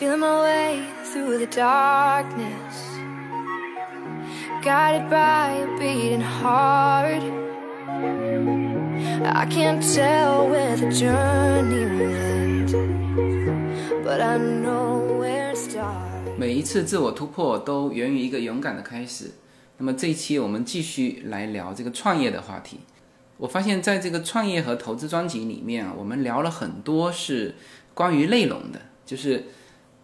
feeling my way through the darkness. Guided by a beating heart. I can't tell where the journey will end, but I know where to start. 每一次自我突破都源于一个勇敢的开始。那么这一期我们继续来聊这个创业的话题。我发现在这个创业和投资专辑里面啊，我们聊了很多是关于内容的，就是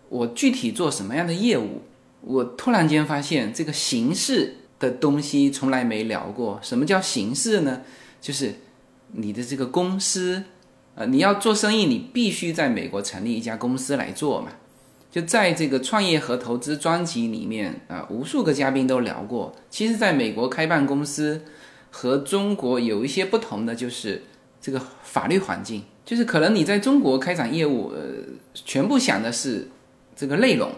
我具体做什么样的业务。我突然间发现这个形式的东西从来没聊过。什么叫形式呢？就是你的这个公司，呃，你要做生意，你必须在美国成立一家公司来做嘛。就在这个创业和投资专辑里面啊，无数个嘉宾都聊过。其实，在美国开办公司。和中国有一些不同的就是这个法律环境，就是可能你在中国开展业务，呃，全部想的是这个内容，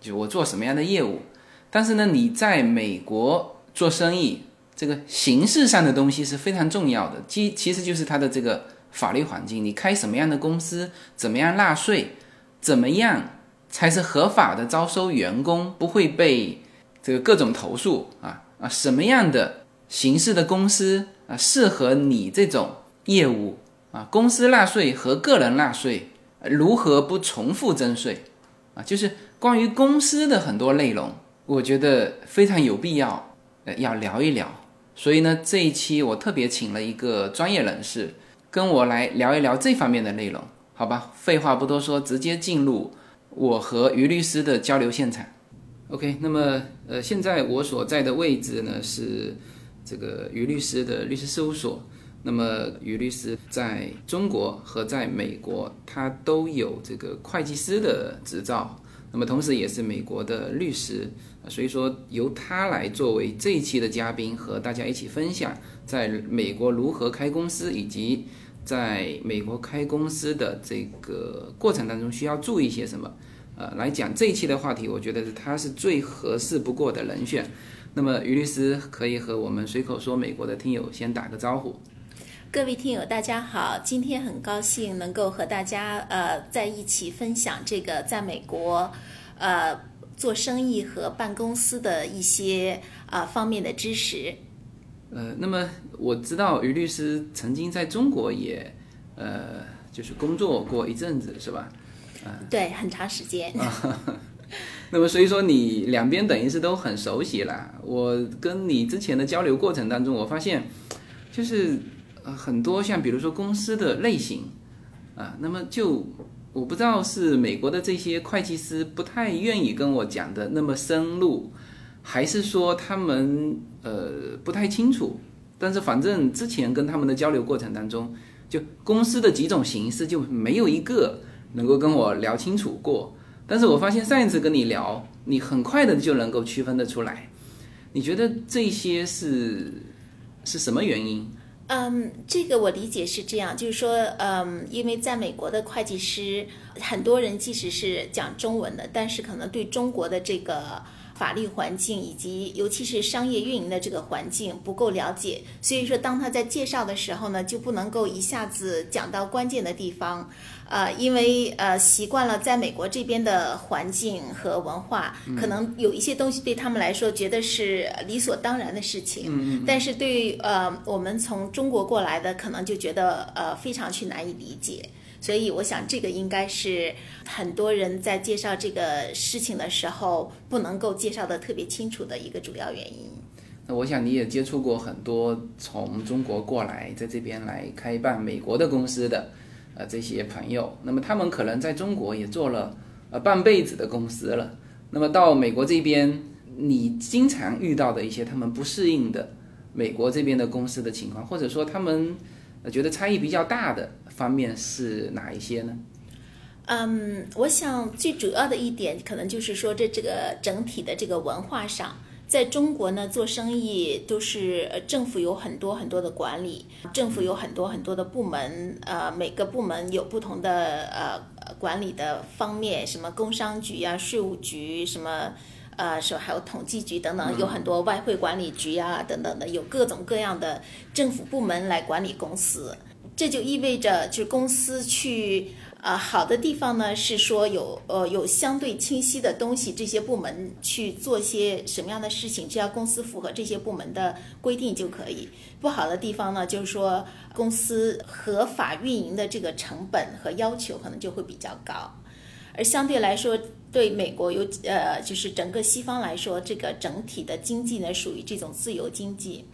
就我做什么样的业务。但是呢，你在美国做生意，这个形式上的东西是非常重要的，其其实就是它的这个法律环境，你开什么样的公司，怎么样纳税，怎么样才是合法的招收员工，不会被这个各种投诉啊啊，什么样的？形式的公司啊，适合你这种业务啊，公司纳税和个人纳税如何不重复征税啊？就是关于公司的很多内容，我觉得非常有必要呃要聊一聊。所以呢，这一期我特别请了一个专业人士跟我来聊一聊这方面的内容，好吧？废话不多说，直接进入我和于律师的交流现场。OK，那么呃，现在我所在的位置呢是。这个于律师的律师事务所，那么于律师在中国和在美国，他都有这个会计师的执照，那么同时也是美国的律师，所以说由他来作为这一期的嘉宾，和大家一起分享在美国如何开公司，以及在美国开公司的这个过程当中需要注意些什么，呃，来讲这一期的话题，我觉得是他是最合适不过的人选。那么，于律师可以和我们随口说美国的听友先打个招呼。各位听友，大家好，今天很高兴能够和大家呃在一起分享这个在美国呃做生意和办公司的一些啊方面的知识。呃，那么我知道于律师曾经在中国也呃就是工作过一阵子，是吧？对，很长时间。那么，所以说你两边等于是都很熟悉了。我跟你之前的交流过程当中，我发现，就是呃很多像比如说公司的类型啊，那么就我不知道是美国的这些会计师不太愿意跟我讲的那么深入，还是说他们呃不太清楚。但是反正之前跟他们的交流过程当中，就公司的几种形式就没有一个能够跟我聊清楚过。但是我发现上一次跟你聊，你很快的就能够区分得出来。你觉得这些是是什么原因？嗯，这个我理解是这样，就是说，嗯，因为在美国的会计师，很多人即使是讲中文的，但是可能对中国的这个法律环境以及尤其是商业运营的这个环境不够了解，所以说当他在介绍的时候呢，就不能够一下子讲到关键的地方。呃，因为呃习惯了在美国这边的环境和文化，可能有一些东西对他们来说觉得是理所当然的事情。嗯但是对呃我们从中国过来的，可能就觉得呃非常去难以理解。所以我想这个应该是很多人在介绍这个事情的时候不能够介绍的特别清楚的一个主要原因。那我想你也接触过很多从中国过来在这边来开办美国的公司的。呃，这些朋友，那么他们可能在中国也做了呃半辈子的公司了，那么到美国这边，你经常遇到的一些他们不适应的美国这边的公司的情况，或者说他们觉得差异比较大的方面是哪一些呢？嗯，我想最主要的一点可能就是说，这这个整体的这个文化上。在中国呢，做生意都是政府有很多很多的管理，政府有很多很多的部门，呃，每个部门有不同的呃管理的方面，什么工商局呀、税务局，什么呃，说还有统计局等等，有很多外汇管理局啊等等的，有各种各样的政府部门来管理公司。这就意味着，就是公司去啊，好的地方呢是说有呃有相对清晰的东西，这些部门去做些什么样的事情，只要公司符合这些部门的规定就可以。不好的地方呢，就是说公司合法运营的这个成本和要求可能就会比较高，而相对来说，对美国有呃就是整个西方来说，这个整体的经济呢属于这种自由经济。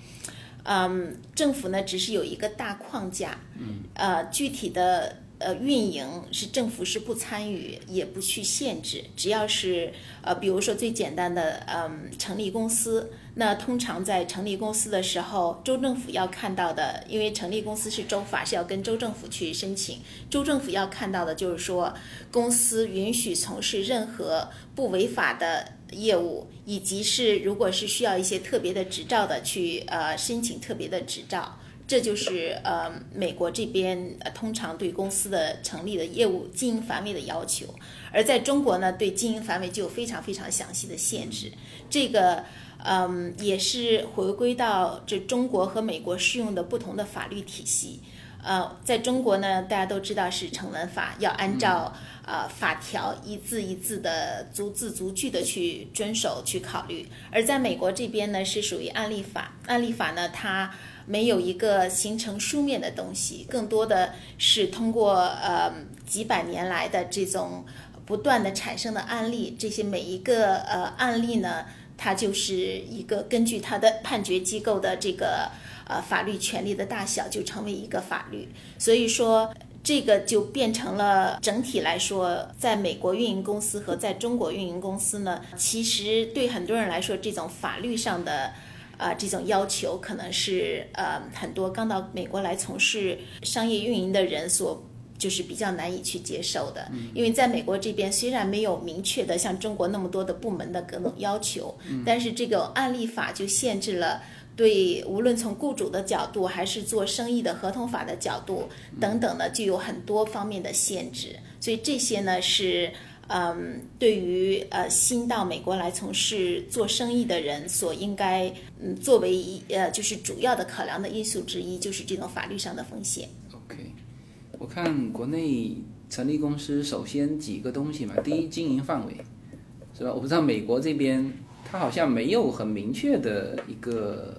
嗯，政府呢只是有一个大框架，嗯，呃，具体的呃运营是政府是不参与，也不去限制，只要是呃，比如说最简单的，嗯，成立公司，那通常在成立公司的时候，州政府要看到的，因为成立公司是州法，是要跟州政府去申请，州政府要看到的就是说，公司允许从事任何不违法的。业务，以及是如果是需要一些特别的执照的，去呃申请特别的执照，这就是呃美国这边通常对公司的成立的业务经营范围的要求。而在中国呢，对经营范围就有非常非常详细的限制。这个嗯也是回归到这中国和美国适用的不同的法律体系。呃，在中国呢，大家都知道是成文法，要按照。呃，法条一字一字的、逐字逐句的去遵守、去考虑。而在美国这边呢，是属于案例法。案例法呢，它没有一个形成书面的东西，更多的是通过呃几百年来的这种不断的产生的案例。这些每一个呃案例呢，它就是一个根据它的判决机构的这个呃法律权利的大小，就成为一个法律。所以说。这个就变成了整体来说，在美国运营公司和在中国运营公司呢，其实对很多人来说，这种法律上的，呃，这种要求可能是呃很多刚到美国来从事商业运营的人所就是比较难以去接受的。因为在美国这边虽然没有明确的像中国那么多的部门的各种要求，但是这个案例法就限制了。对，无论从雇主的角度，还是做生意的合同法的角度等等呢，就有很多方面的限制。所以这些呢，是嗯，对于呃新到美国来从事做生意的人所应该嗯作为一呃就是主要的考量的因素之一，就是这种法律上的风险。OK，我看国内成立公司首先几个东西嘛，第一经营范围是吧？我不知道美国这边它好像没有很明确的一个。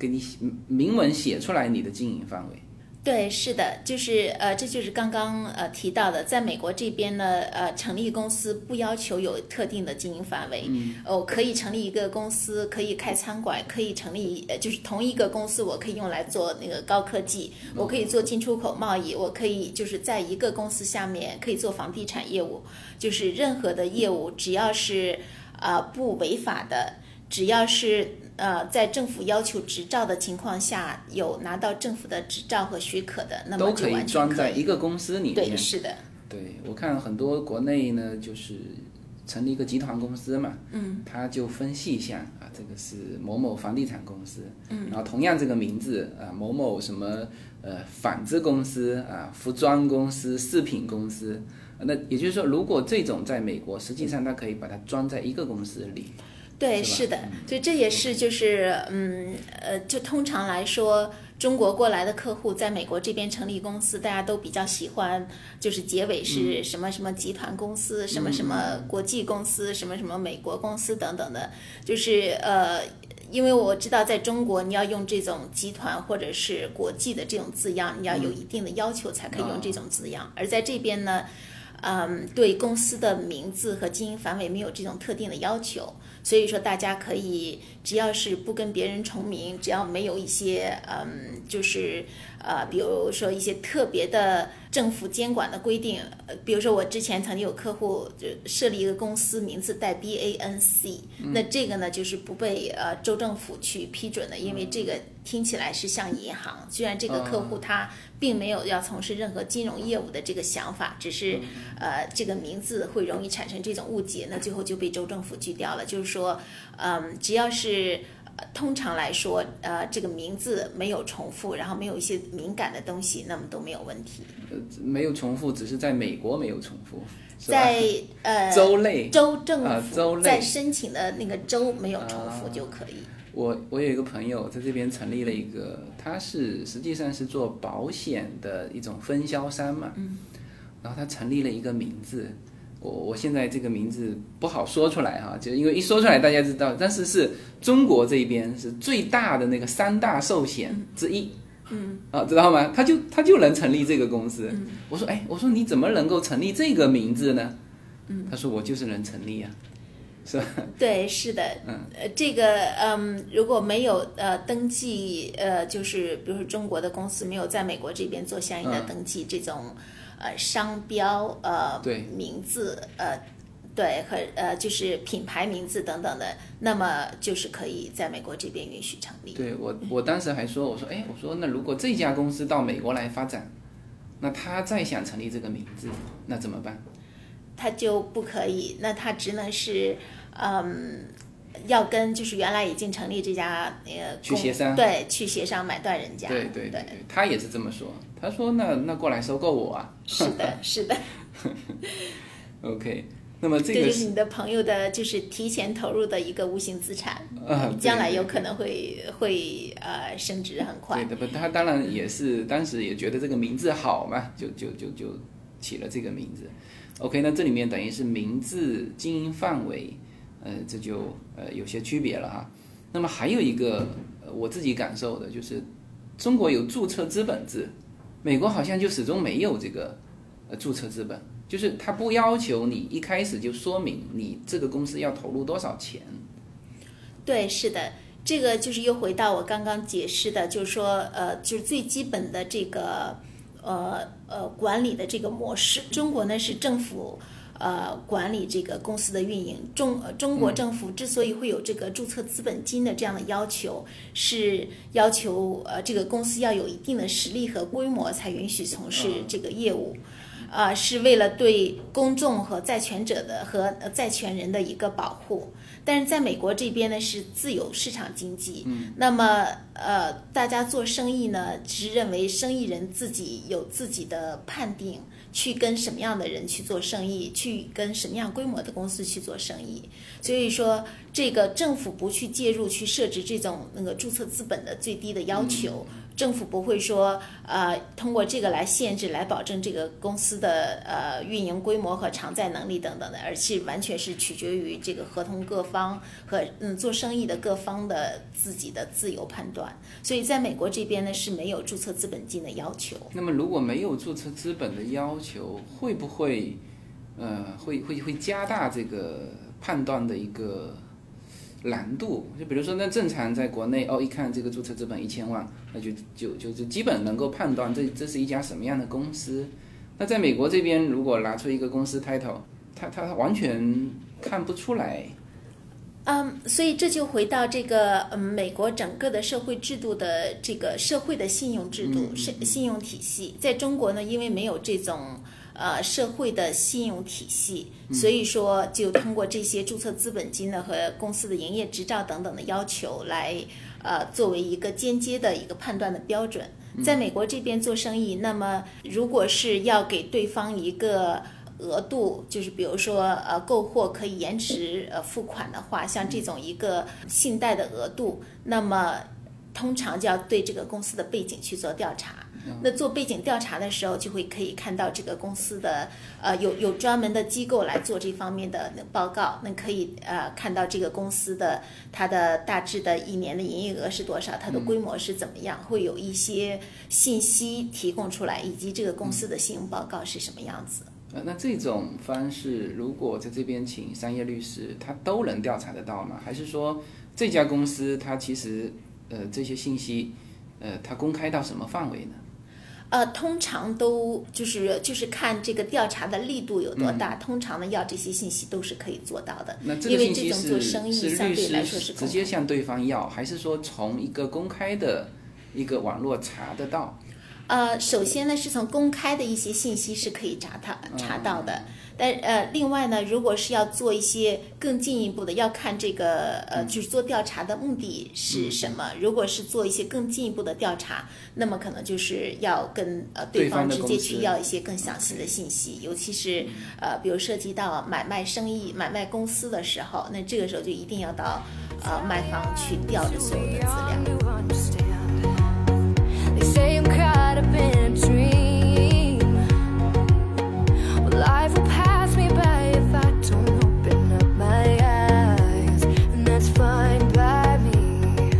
给你明文写出来你的经营范围，对，是的，就是呃，这就是刚刚呃提到的，在美国这边呢，呃，成立公司不要求有特定的经营范围，嗯，哦，可以成立一个公司，可以开餐馆，可以成立，呃，就是同一个公司，我可以用来做那个高科技，我可以做进出口贸易，我可以就是在一个公司下面可以做房地产业务，就是任何的业务，只要是呃不违法的，只要是。呃，在政府要求执照的情况下，有拿到政府的执照和许可的，那么就可以装在一个公司里面。对，是的。对，我看很多国内呢，就是成立一个集团公司嘛，嗯，他就分细项啊，这个是某某房地产公司，嗯，然后同样这个名字啊，某某什么呃纺织公司啊，服装公司、饰品公司，那也就是说，如果这种在美国，实际上它可以把它装在一个公司里。对，是的，所以这也是就是，嗯，呃，就通常来说，中国过来的客户在美国这边成立公司，大家都比较喜欢，就是结尾是什么什么集团公司，什么什么国际公司，什么什么美国公司等等的，就是呃，因为我知道在中国你要用这种集团或者是国际的这种字样，你要有一定的要求才可以用这种字样，而在这边呢，嗯，对公司的名字和经营范围没有这种特定的要求。所以说，大家可以只要是不跟别人重名，只要没有一些嗯，就是呃，比如说一些特别的政府监管的规定，呃，比如说我之前曾经有客户就设立一个公司名字带 B A N C，那这个呢就是不被呃州政府去批准的，因为这个听起来是像银行，虽然这个客户他。并没有要从事任何金融业务的这个想法，只是，呃，这个名字会容易产生这种误解，那最后就被州政府拒掉了。就是说，嗯，只要是通常来说，呃，这个名字没有重复，然后没有一些敏感的东西，那么都没有问题。呃，没有重复，只是在美国没有重复，在呃 州内。州政府在申请的那个州没有重复就可以。我我有一个朋友在这边成立了一个，他是实际上是做保险的一种分销商嘛，然后他成立了一个名字，我我现在这个名字不好说出来哈，就因为一说出来大家知道，但是是中国这边是最大的那个三大寿险之一。嗯，啊，知道吗？他就他就能成立这个公司。我说，哎，我说你怎么能够成立这个名字呢？嗯，他说我就是能成立啊，是吧？对，是的，嗯，呃，这个，嗯，如果没有呃登记，呃，就是比如说中国的公司没有在美国这边做相应的登记，这种呃商标呃对名字呃。对，和呃，就是品牌名字等等的，那么就是可以在美国这边允许成立。对我，我当时还说，我说，哎，我说那如果这家公司到美国来发展，那他再想成立这个名字，那怎么办？他就不可以，那他只能是，嗯，要跟就是原来已经成立这家呃去协商，对，去协商买断人家。对对对，他也是这么说，他说那那过来收购我啊。是的，是的。OK。那么这个就是你的朋友的，就是提前投入的一个无形资产，将来有可能会会呃升值很快。对的，不，他当然也是当时也觉得这个名字好嘛，就就就就起了这个名字。OK，那这里面等于是名字、经营范围，呃，这就呃有些区别了哈。那么还有一个呃我自己感受的就是，中国有注册资本制，美国好像就始终没有这个呃注册资本。就是他不要求你一开始就说明你这个公司要投入多少钱。对，是的，这个就是又回到我刚刚解释的，就是说，呃，就是最基本的这个，呃呃，管理的这个模式。中国呢是政府呃管理这个公司的运营。中中国政府之所以会有这个注册资本金的这样的要求，是要求呃这个公司要有一定的实力和规模才允许从事这个业务。啊，是为了对公众和债权者的和债权人的一个保护。但是在美国这边呢，是自由市场经济。嗯，那么呃，大家做生意呢，是认为生意人自己有自己的判定，去跟什么样的人去做生意，去跟什么样规模的公司去做生意。所以说，这个政府不去介入，去设置这种那个注册资本的最低的要求。政府不会说，呃，通过这个来限制、来保证这个公司的呃运营规模和偿债能力等等的，而是完全是取决于这个合同各方和嗯做生意的各方的自己的自由判断。所以，在美国这边呢是没有注册资本金的要求。那么，如果没有注册资本的要求，会不会呃会会会加大这个判断的一个？难度，就比如说，那正常在国内哦，一看这个注册资本一千万，那就就就就基本能够判断这这是一家什么样的公司。那在美国这边，如果拿出一个公司 title，他他完全看不出来。嗯，所以这就回到这个嗯，美国整个的社会制度的这个社会的信用制度、信信用体系，在中国呢，因为没有这种。呃，社会的信用体系，所以说就通过这些注册资本金呢和公司的营业执照等等的要求来，呃，作为一个间接的一个判断的标准。在美国这边做生意，那么如果是要给对方一个额度，就是比如说呃购货可以延迟呃付款的话，像这种一个信贷的额度，那么通常就要对这个公司的背景去做调查。那做背景调查的时候，就会可以看到这个公司的呃有有专门的机构来做这方面的报告，那可以呃看到这个公司的它的大致的一年的营业额是多少，它的规模是怎么样，会有一些信息提供出来，以及这个公司的信用报告是什么样子。呃，那这种方式如果在这边请商业律师，他都能调查得到吗？还是说这家公司它其实呃这些信息呃它公开到什么范围呢？呃，通常都就是就是看这个调查的力度有多大。通常呢，要这些信息都是可以做到的。那因为这种做生意相对来说是直接向对方要，还是说从一个公开的一个网络查得到？呃，首先呢，是从公开的一些信息是可以查到查到的。但呃，另外呢，如果是要做一些更进一步的，要看这个呃，就是做调查的目的是什么。如果是做一些更进一步的调查，那么可能就是要跟呃对方直接去要一些更详细的信息，尤其是呃，比如涉及到买卖生意、买卖公司的时候，那这个时候就一定要到呃卖方去调着所有的资料。Dream life will pass me by if I don't open up my eyes and let's find by me。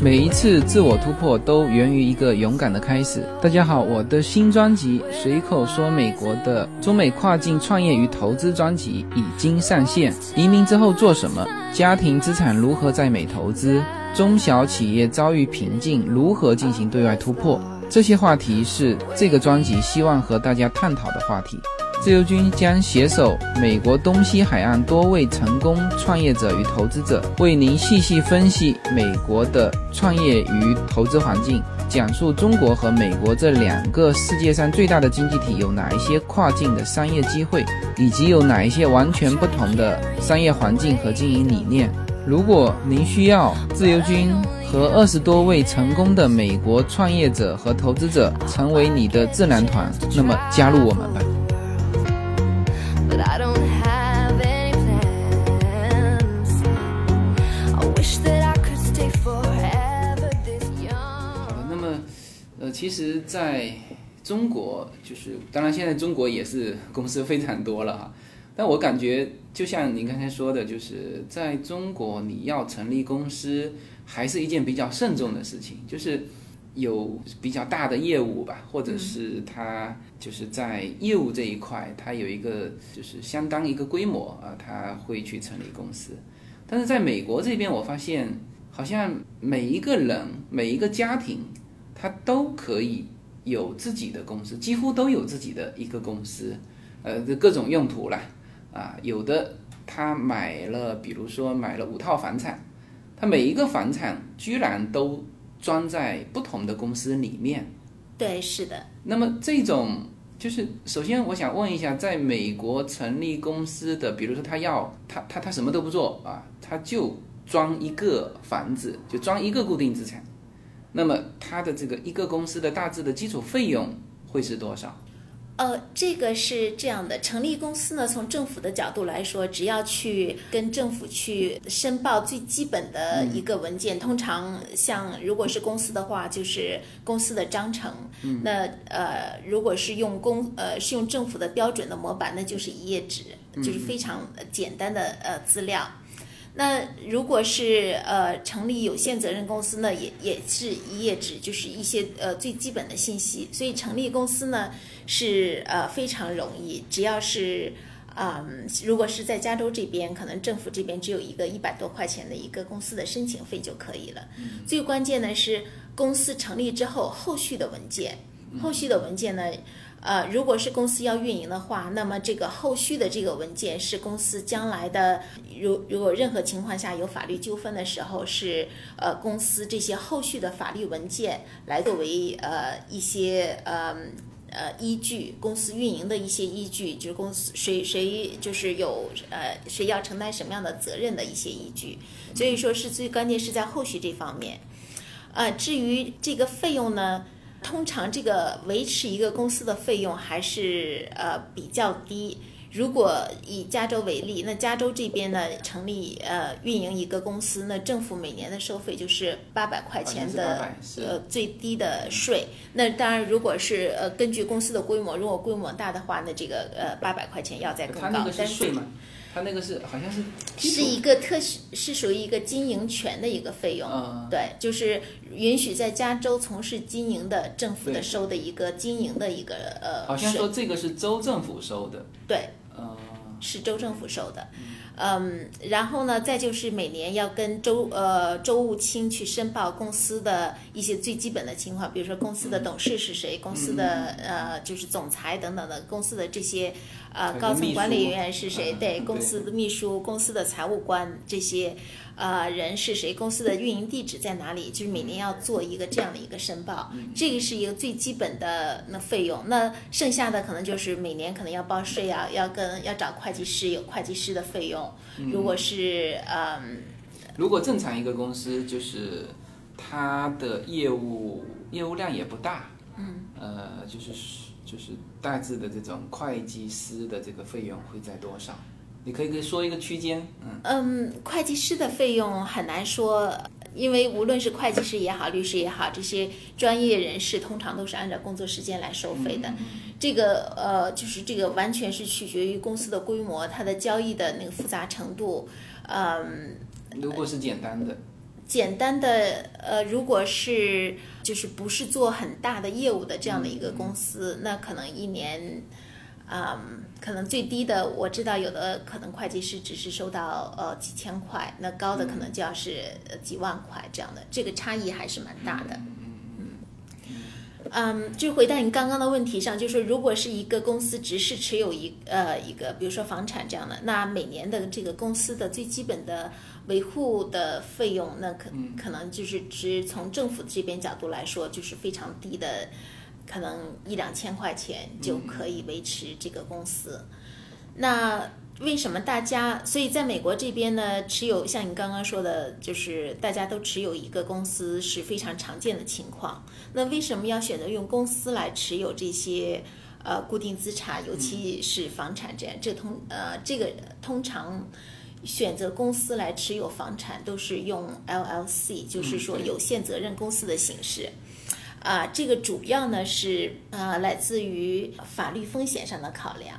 每一次自我突破都源于一个勇敢的开始。大家好，我的新专辑随口说美国的中美跨境创业与投资专辑已经上线。移民之后做什么？家庭资产如何在美投资？中小企业遭遇瓶颈，如何进行对外突破？这些话题是这个专辑希望和大家探讨的话题。自由军将携手美国东西海岸多位成功创业者与投资者，为您细细分析美国的创业与投资环境，讲述中国和美国这两个世界上最大的经济体有哪一些跨境的商业机会，以及有哪一些完全不同的商业环境和经营理念。如果您需要自由军和二十多位成功的美国创业者和投资者成为你的智囊团，那么加入我们吧。那么，呃，其实在中国，就是当然现在中国也是公司非常多了哈，但我感觉就像您刚才说的，就是在中国你要成立公司还是一件比较慎重的事情，就是有比较大的业务吧，或者是它就是在业务这一块，它有一个就是相当一个规模啊，他会去成立公司。但是在美国这边，我发现好像每一个人、每一个家庭，他都可以有自己的公司，几乎都有自己的一个公司，呃，这各种用途啦，啊，有的他买了，比如说买了五套房产，他每一个房产居然都装在不同的公司里面。对，是的，那么这种就是，首先我想问一下，在美国成立公司的，比如说他要他他他什么都不做啊，他就装一个房子，就装一个固定资产，那么他的这个一个公司的大致的基础费用会是多少？呃，这个是这样的，成立公司呢，从政府的角度来说，只要去跟政府去申报最基本的一个文件，通常像如果是公司的话，就是公司的章程。那呃，如果是用公呃是用政府的标准的模板，那就是一页纸，就是非常呃简单的呃资料。那如果是呃成立有限责任公司呢，也也是一页纸，就是一些呃最基本的信息。所以成立公司呢是呃非常容易，只要是嗯，如果是在加州这边，可能政府这边只有一个一百多块钱的一个公司的申请费就可以了。最关键的是公司成立之后后续的文件，后续的文件呢。呃，如果是公司要运营的话，那么这个后续的这个文件是公司将来的，如如果任何情况下有法律纠纷的时候，是呃公司这些后续的法律文件来作为呃一些呃呃依据，公司运营的一些依据，就是公司谁谁就是有呃谁要承担什么样的责任的一些依据。所以说是最关键是在后续这方面。呃，至于这个费用呢？通常这个维持一个公司的费用还是呃比较低。如果以加州为例，那加州这边呢成立呃运营一个公司，那政府每年的收费就是八百块钱的好像是800是呃最低的税。那当然，如果是呃根据公司的规模，如果规模大的话，那这个呃八百块钱要再更高。但税吗？他那个是好像是是一个特许，是属于一个经营权的一个费用。嗯对，就是允许在加州从事经营的政府的收的一个经营的一个呃好像说这个是州政府收的，对，嗯，是州政府收的。嗯，然后呢，再就是每年要跟周呃周务清去申报公司的一些最基本的情况，比如说公司的董事是谁，公司的呃就是总裁等等的，公司的这些呃高层管理人员是谁，嗯，对公司的秘书、公司的财务官这些呃人是谁，公司的运营地址在哪里，就是每年要做一个这样的一个申报，这个是一个最基本的那费用。那剩下的可能就是每年可能要报税啊，要跟要找会计师有会计师的费用。如果是嗯如果正常一个公司，就是它的业务业务量也不大，嗯，呃，就是就是大致的这种会计师的这个费用会在多少？你可以可以说一个区间，嗯，嗯，会计师的费用很难说。因为无论是会计师也好，律师也好，这些专业人士通常都是按照工作时间来收费的。这个呃，就是这个完全是取决于公司的规模、它的交易的那个复杂程度。嗯，如果是简单的，简单的呃，如果是就是不是做很大的业务的这样的一个公司，那可能一年。嗯，可能最低的我知道有的可能会计师只是收到呃几千块，那高的可能就要是呃几万块这样的，这个差异还是蛮大的。嗯，就回到你刚刚的问题上，就是如果是一个公司只是持有一呃一个，比如说房产这样的，那每年的这个公司的最基本的维护的费用，那可可能就是只从政府这边角度来说，就是非常低的。可能一两千块钱就可以维持这个公司。那为什么大家？所以在美国这边呢，持有像你刚刚说的，就是大家都持有一个公司是非常常见的情况。那为什么要选择用公司来持有这些呃固定资产，尤其是房产这样？这通呃这个通常选择公司来持有房产都是用 LLC，就是说有限责任公司的形式。啊，这个主要呢是啊来自于法律风险上的考量，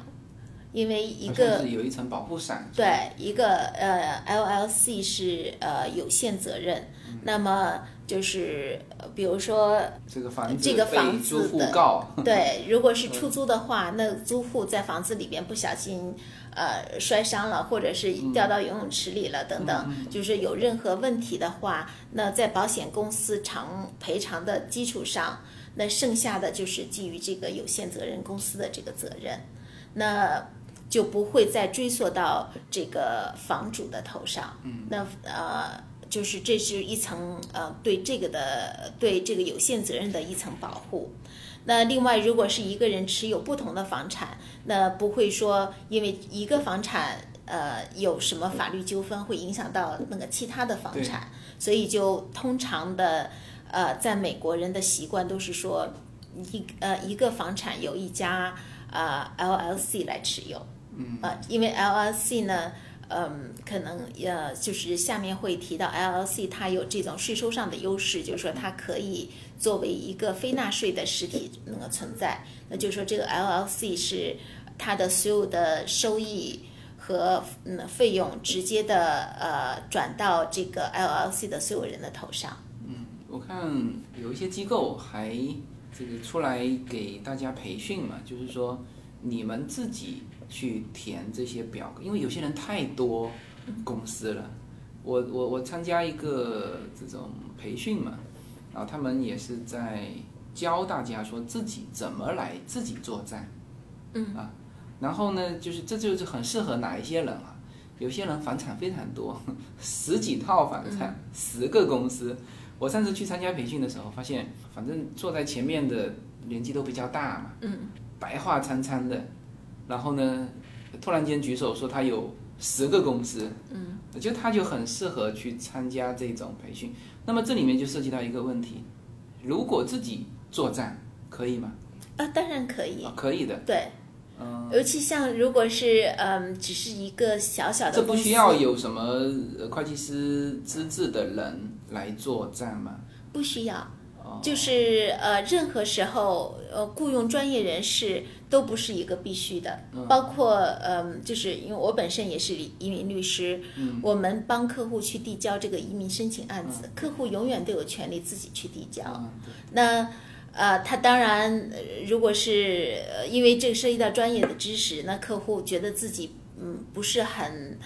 因为一个有一层保护伞。对，一个呃 LLC 是呃有限责任，那么就是比如说这个房子这个房子的对，如果是 出租的话，那租户在房子里边不小心。呃，摔伤了，或者是掉到游泳池里了，等等，就是有任何问题的话，那在保险公司偿赔偿的基础上，那剩下的就是基于这个有限责任公司的这个责任，那就不会再追溯到这个房主的头上。那呃，就是这是一层呃对这个的对这个有限责任的一层保护。那另外，如果是一个人持有不同的房产，那不会说因为一个房产呃有什么法律纠纷会影响到那个其他的房产，所以就通常的呃，在美国人的习惯都是说一呃一个房产由一家呃 LLC 来持有，嗯，呃，因为 LLC 呢。嗯，可能呃，就是下面会提到 LLC，它有这种税收上的优势，就是说它可以作为一个非纳税的实体那个存在。那就是说，这个 LLC 是它的所有的收益和嗯费用直接的呃转到这个 LLC 的所有人的头上。嗯，我看有一些机构还这个出来给大家培训嘛，就是说你们自己。去填这些表格，因为有些人太多公司了。我我我参加一个这种培训嘛，然后他们也是在教大家说自己怎么来自己作战，嗯啊，然后呢，就是这就是很适合哪一些人啊？有些人房产非常多，十几套房产，十个公司。我上次去参加培训的时候，发现反正坐在前面的年纪都比较大嘛，嗯，白发苍苍的。然后呢，突然间举手说他有十个公司，嗯，我觉得他就很适合去参加这种培训。那么这里面就涉及到一个问题：如果自己作战可以吗？啊，当然可以，可以的。对，嗯，尤其像如果是嗯，只是一个小小的，这不需要有什么会计师资质的人来做账吗？不需要。就是呃，任何时候呃，雇佣专业人士都不是一个必须的，包括呃，就是因为我本身也是移民律师，我们帮客户去递交这个移民申请案子，客户永远都有权利自己去递交。那呃，他当然如果是因为这个涉及到专业的知识，那客户觉得自己嗯不是很。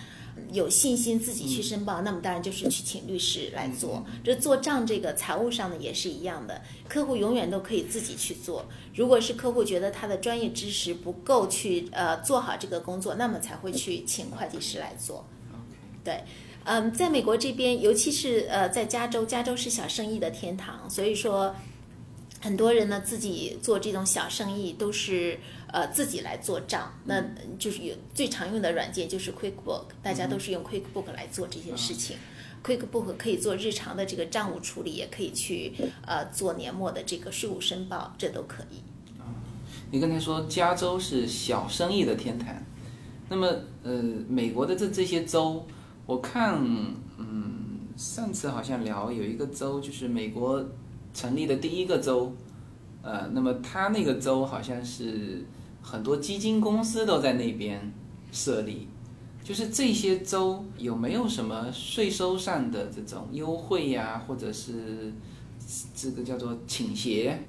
有信心自己去申报，那么当然就是去请律师来做。这做账这个财务上的也是一样的，客户永远都可以自己去做。如果是客户觉得他的专业知识不够去呃做好这个工作，那么才会去请会计师来做。对，嗯，在美国这边，尤其是呃在加州，加州是小生意的天堂，所以说。很多人呢，自己做这种小生意都是呃自己来做账，那就是有最常用的软件就是 QuickBook，大家都是用 QuickBook 来做这些事情。QuickBook 可以做日常的这个账务处理，也可以去呃做年末的这个税务申报，这都可以。你刚才说加州是小生意的天堂，那么呃美国的这这些州，我看嗯上次好像聊有一个州就是美国。成立的第一个州，呃，那么它那个州好像是很多基金公司都在那边设立，就是这些州有没有什么税收上的这种优惠呀，或者是这个叫做倾斜？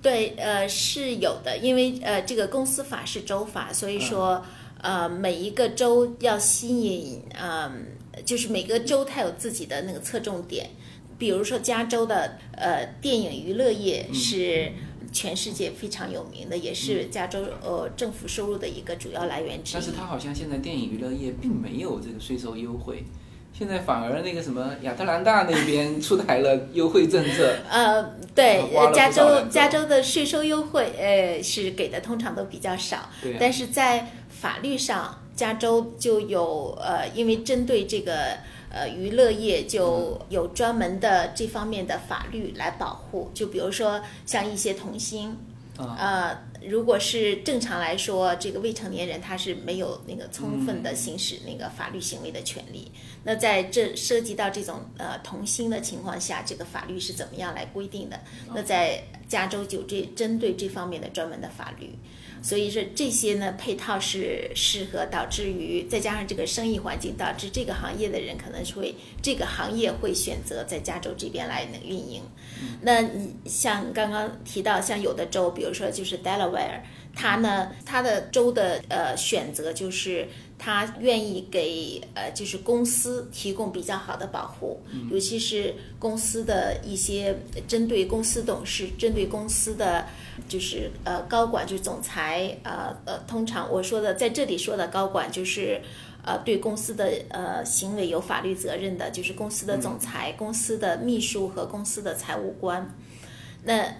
对，呃，是有的，因为呃，这个公司法是州法，所以说，呃，每一个州要吸引，嗯、就是每个州它有自己的那个侧重点。比如说，加州的呃电影娱乐业是全世界非常有名的，也是加州呃政府收入的一个主要来源之一但是。它好像现在电影娱乐业并没有这个税收优惠，现在反而那个什么亚特兰大那边 出台了优惠政策。呃，对，加州加州的税收优惠，呃，是给的通常都比较少，对啊但是在法律上，加州就有呃，因为针对这个呃娱乐业，就嗯有专门的这方面的法律来保护。就比如说像一些童星，啊呃，如果是正常来说，这个未成年人他是没有那个充分的行使那个法律行为的权利。那在这涉及到这种呃童星的情况下，这个法律是怎么样来规定的？那在加州就这针对这方面的专门的法律。所以说这些呢配套是适合，导致于再加上这个生意环境，导致这个行业的人可能是会这个行业会选择在加州这边来能运营。那你像刚刚提到，像有的州，比如说就是 Delaware，它呢，它的州的呃选择就是它愿意给呃就是公司提供比较好的保护，尤其是公司的一些针对公司董事、针对公司的就是呃高管，就是总裁，呃呃，通常我说的在这里说的高管就是。呃，对公司的呃行为有法律责任的，就是公司的总裁、公司的秘书和公司的财务官。那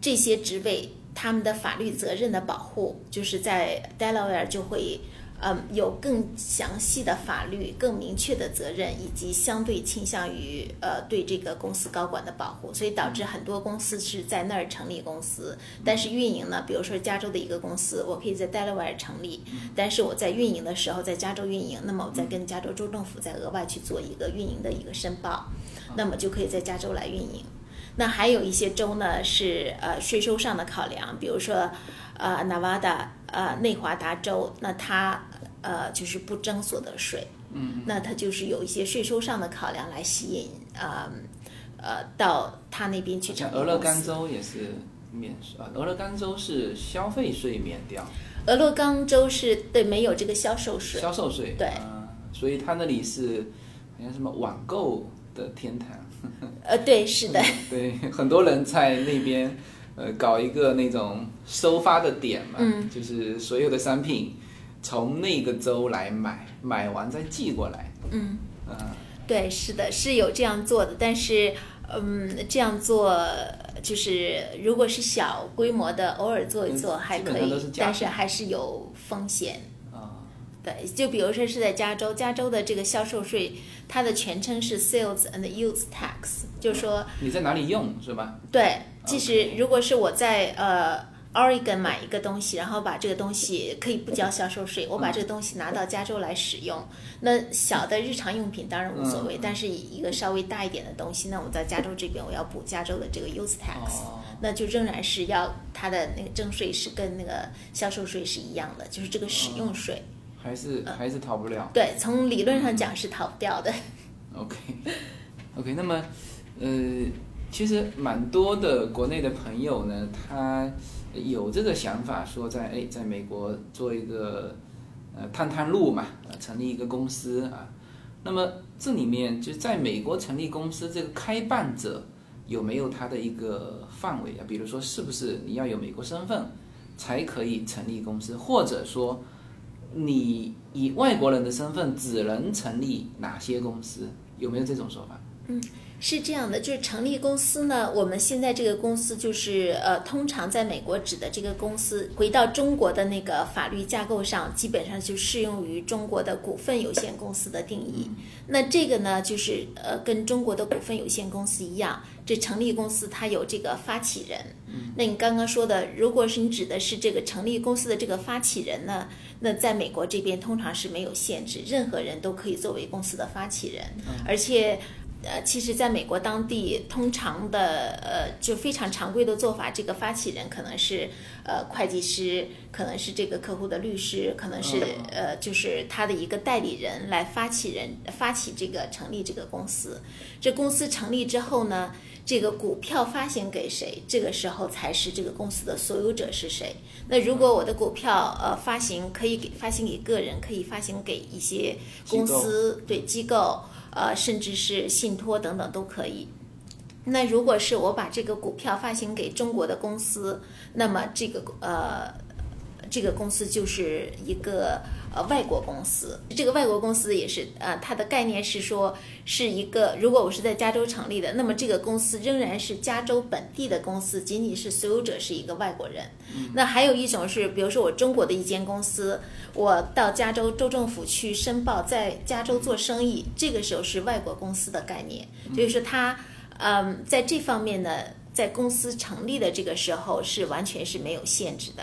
这些职位，他们的法律责任的保护，就是在 Delaware 就会，嗯，有更详细的法律、更明确的责任，以及相对倾向于呃对这个公司高管的保护，所以导致很多公司是在那儿成立公司，但是运营呢，比如说加州的一个公司，我可以在 Delaware 成立，但是我在运营的时候在加州运营，那么我再跟加州州政府再额外去做一个运营的一个申报，那么就可以在加州来运营。那还有一些州呢是呃税收上的考量，比如说呃 Nevada 呃内华达州，那它呃就是不征所得税，嗯，那它就是有一些税收上的考量来吸引呃呃到他那边去成俄勒。冈州也是免啊，俄勒冈州是消费税免掉，俄勒冈州是对没有这个销售税，销售税，对。啊所以他那里是好像什么网购的天堂，呃对是的，对，很多人在那边呃搞一个那种收发的点嘛，嗯。就是所有的商品从那个州来买，买完再寄过来，嗯。啊、对，是的，是有这样做的，但是，嗯，这样做就是如果是小规模的，偶尔做一做还可以但是还是有风险。啊，对，就比如说是在加州，加州的这个销售税，它的全称是 Sales and Use Tax，就是说，你在哪里用是吧？对，即使如果是我在呃 Oregon 买一个东西，然后把这个东西可以不交销售税，我把这个东西拿到加州来使用。那小的日常用品当然无所谓，嗯但是一个稍微大一点的东西，那我在加州这边我要补加州的这个 use tax，、哦那就仍然是要它的那个征税是跟那个销售税是一样的，就是这个使用税。还是还是逃不了。对，从理论上讲是逃不掉的。OK，OK，、那么呃，其实蛮多的国内的朋友呢，他有这个想法，说在哎，在美国做一个呃探探路嘛，成立一个公司啊。那么这里面就在美国成立公司，这个开办者有没有他的一个范围啊？比如说，是不是你要有美国身份才可以成立公司，或者说你以外国人的身份只能成立哪些公司？有没有这种说法？嗯是这样的，就是成立公司呢，我们现在这个公司就是呃，通常在美国指的这个公司，回到中国的那个法律架构上，基本上就适用于中国的股份有限公司的定义。那这个呢，就是呃，跟中国的股份有限公司一样，这成立公司它有这个发起人。那你刚刚说的，如果是你指的是这个成立公司的这个发起人呢，那在美国这边通常是没有限制，任何人都可以作为公司的发起人，而且。呃，其实，在美国当地，通常的呃，就非常常规的做法，这个发起人可能是呃会计师，可能是这个客户的律师，可能是呃就是他的一个代理人来发起人发起这个成立这个公司。这公司成立之后呢，这个股票发行给谁，这个时候才是这个公司的所有者是谁。那如果我的股票呃发行可以给发行给个人，可以发行给一些公司对机构。呃，甚至是信托等等都可以。那如果是我把这个股票发行给中国的公司，那么这个呃，这个公司就是一个。呃，外国公司，这个外国公司也是，呃，它的概念是说，是一个，如果我是在加州成立的，那么这个公司仍然是加州本地的公司，仅仅是所有者是一个外国人。那还有一种是，比如说我中国的一间公司，我到加州州政府去申报，在加州做生意，这个时候是外国公司的概念，所以说它，嗯，在这方面呢，在公司成立的这个时候是完全是没有限制的。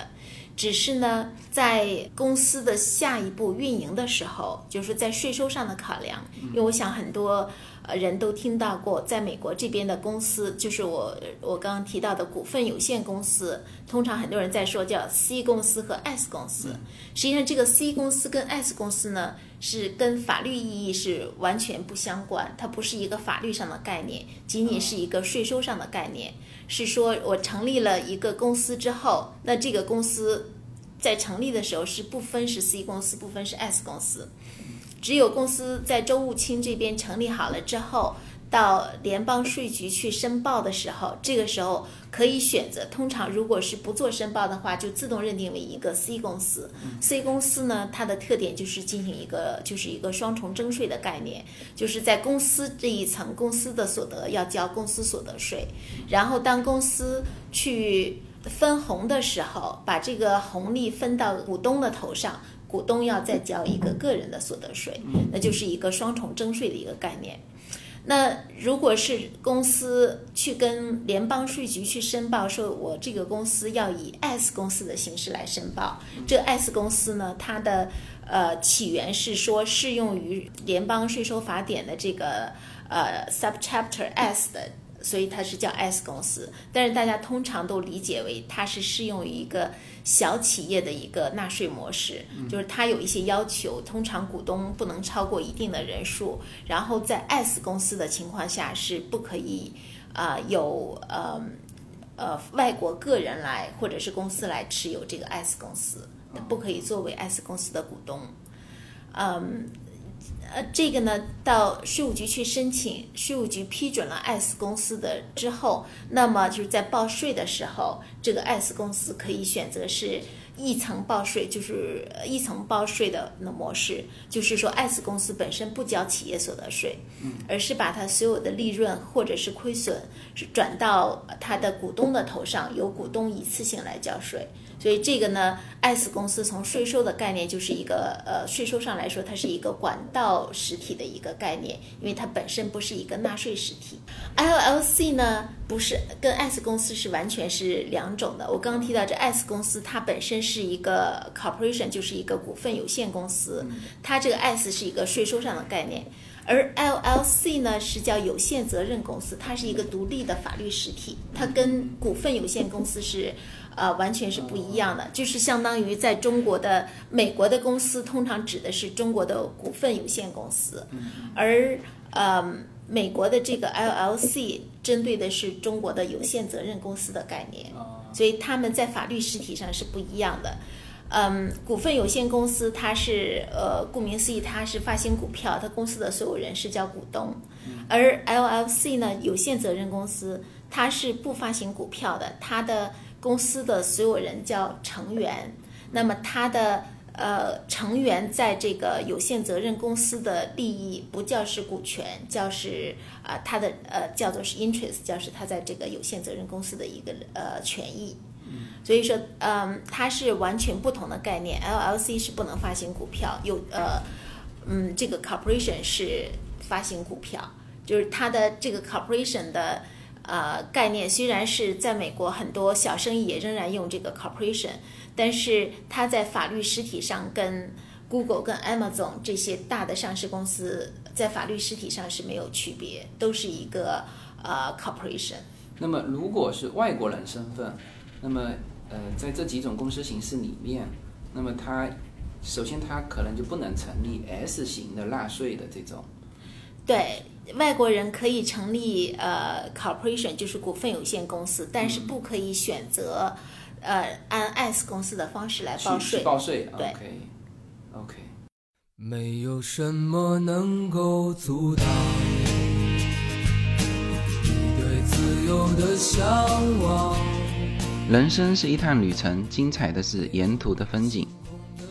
只是呢，在公司的下一步运营的时候，就是在税收上的考量。因为我想很多呃人都听到过，在美国这边的公司，就是我我刚刚提到的股份有限公司，通常很多人在说叫 C 公司和 S 公司。实际上，这个 C 公司跟 S 公司呢，是跟法律意义是完全不相关，它不是一个法律上的概念，仅仅是一个税收上的概念。是说，我成立了一个公司之后，那这个公司在成立的时候是不分是 C 公司，不分是 S 公司，只有公司在州务卿这边成立好了之后。到联邦税局去申报的时候，这个时候可以选择。通常如果是不做申报的话，就自动认定为一个 C 公司。C 公司呢，它的特点就是进行一个就是一个双重征税的概念，就是在公司这一层，公司的所得要交公司所得税，然后当公司去分红的时候，把这个红利分到股东的头上，股东要再交一个个人的所得税，那就是一个双重征税的一个概念。那如果是公司去跟联邦税局去申报，说我这个公司要以 S 公司的形式来申报，这 S 公司呢，它的呃起源是说适用于联邦税收法典的这个呃 Subchapter S 的。所以它是叫 S 公司，但是大家通常都理解为它是适用于一个小企业的一个纳税模式，就是它有一些要求，通常股东不能超过一定的人数，然后在 S 公司的情况下是不可以啊有呃呃外国个人来或者是公司来持有这个 S 公司，不可以作为 S 公司的股东，嗯。呃，这个呢，到税务局去申请，税务局批准了 S 公司的之后，那么就是在报税的时候，这个 S 公司可以选择是一层报税，就是一层报税的那模式，就是说 S 公司本身不交企业所得税，而是把它所有的利润或者是亏损是转到它的股东的头上，由股东一次性来交税。所以这个呢，S 公司从税收的概念就是一个呃，税收上来说，它是一个管道实体的一个概念，因为它本身不是一个纳税实体。LLC 呢，不是跟 S 公司是完全是两种的。我刚刚提到这 S 公司，它本身是一个 corporation，就是一个股份有限公司，它这个 S 是一个税收上的概念，而 LLC 呢是叫有限责任公司，它是一个独立的法律实体，它跟股份有限公司是。呃，完全是不一样的，就是相当于在中国的美国的公司，通常指的是中国的股份有限公司，而呃，美国的这个 LLC 针对的是中国的有限责任公司的概念，所以他们在法律实体上是不一样的。嗯，股份有限公司它是呃，顾名思义，它是发行股票，它公司的所有人是叫股东，而 LLC 呢，有限责任公司，它是不发行股票的，它的。公司的所有人叫成员，那么他的呃成员在这个有限责任公司的利益不叫是股权，叫是啊他的呃叫做是 interest，叫是他在这个有限责任公司的一个呃权益。所以说，嗯，它是完全不同的概念。LLC 是不能发行股票，有呃嗯这个 corporation 是发行股票，就是它的这个 corporation 的。呃，概念虽然是在美国很多小生意也仍然用这个 corporation，但是它在法律实体上跟 Google 跟 Amazon 这些大的上市公司在法律实体上是没有区别，都是一个呃 corporation。那么如果是外国人身份，那么呃在这几种公司形式里面，那么它首先它可能就不能成立 S 型的纳税的这种。对，外国人可以成立呃 corporation，就是股份有限公司，但是不可以选择呃按 S 公司的方式来报税。报税对，OK OK。没有什么能够阻挡你对自由的向往。人生是一趟旅程，精彩的是沿途的风景。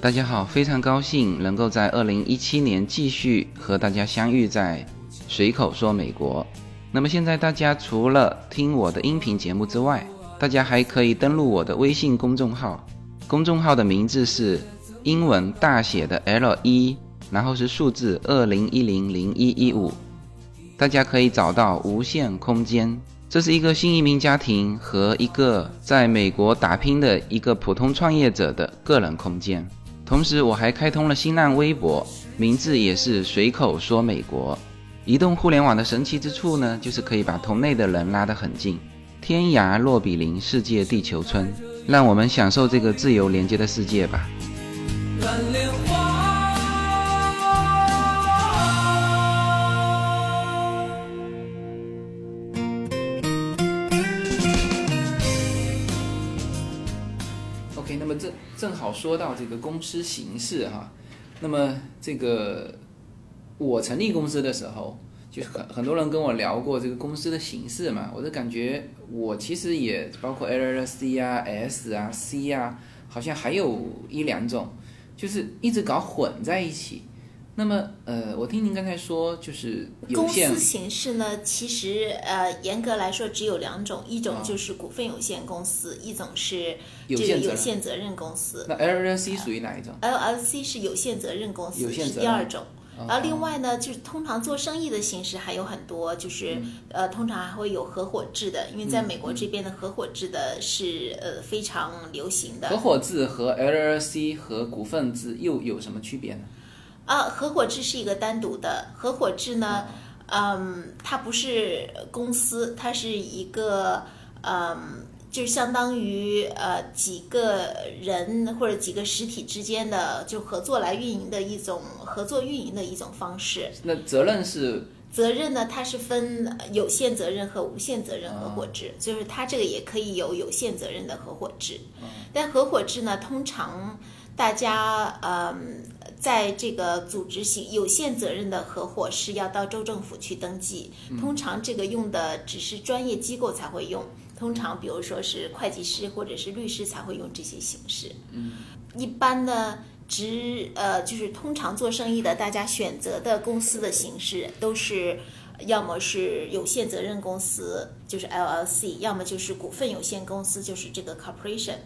大家好，非常高兴能够在二零一七年继续和大家相遇在随口说美国。那么现在大家除了听我的音频节目之外，大家还可以登录我的微信公众号，公众号的名字是英文大写的 L 一，然后是数字二零一零零一一五，大家可以找到无限空间。这是一个新移民家庭和一个在美国打拼的一个普通创业者的个人空间。同时，我还开通了新浪微博，名字也是随口说美国。移动互联网的神奇之处呢，就是可以把同类的人拉得很近，天涯若比邻，世界地球村。让我们享受这个自由连接的世界吧。蓝莲花。OK，那么正正好说到这个公司形式哈，那么这个我成立公司的时候，就是很很多人跟我聊过这个公司的形式嘛，我就感觉我其实也包括 LLC 啊、S 啊、C 啊，好像还有一两种，就是一直搞混在一起。那么呃，我听您刚才说就是有公司形式呢，其实呃严格来说只有两种，一种啊就是股份有限公司，一种是这个有限责任公司。那 LLC 属于哪一种？LLC 是有限责任公司，是第二种。哦然后另外呢，就是通常做生意的形式还有很多，就是、嗯呃，通常还会有合伙制的，因为在美国这边的合伙制的是呃非常流行的。合伙制和 LLC 和股份制又有什么区别呢？啊，合伙制是一个单独的，合伙制呢，嗯，它不是公司，它是一个，嗯，就是相当于呃几个人或者几个实体之间的就合作来运营的一种合作运营的一种方式。那责任是？责任呢，它是分有限责任和无限责任合伙制，就是它这个也可以有有限责任的合伙制，但合伙制呢，通常大家嗯，在这个组织型有限责任的合伙是要到州政府去登记，通常这个用的只是专业机构才会用，通常比如说是会计师或者是律师才会用这些形式，嗯。一般的职呃，就是通常做生意的，大家选择的公司的形式都是，要么是有限责任公司，就是 LLC，要么就是股份有限公司，就是这个 corporation，、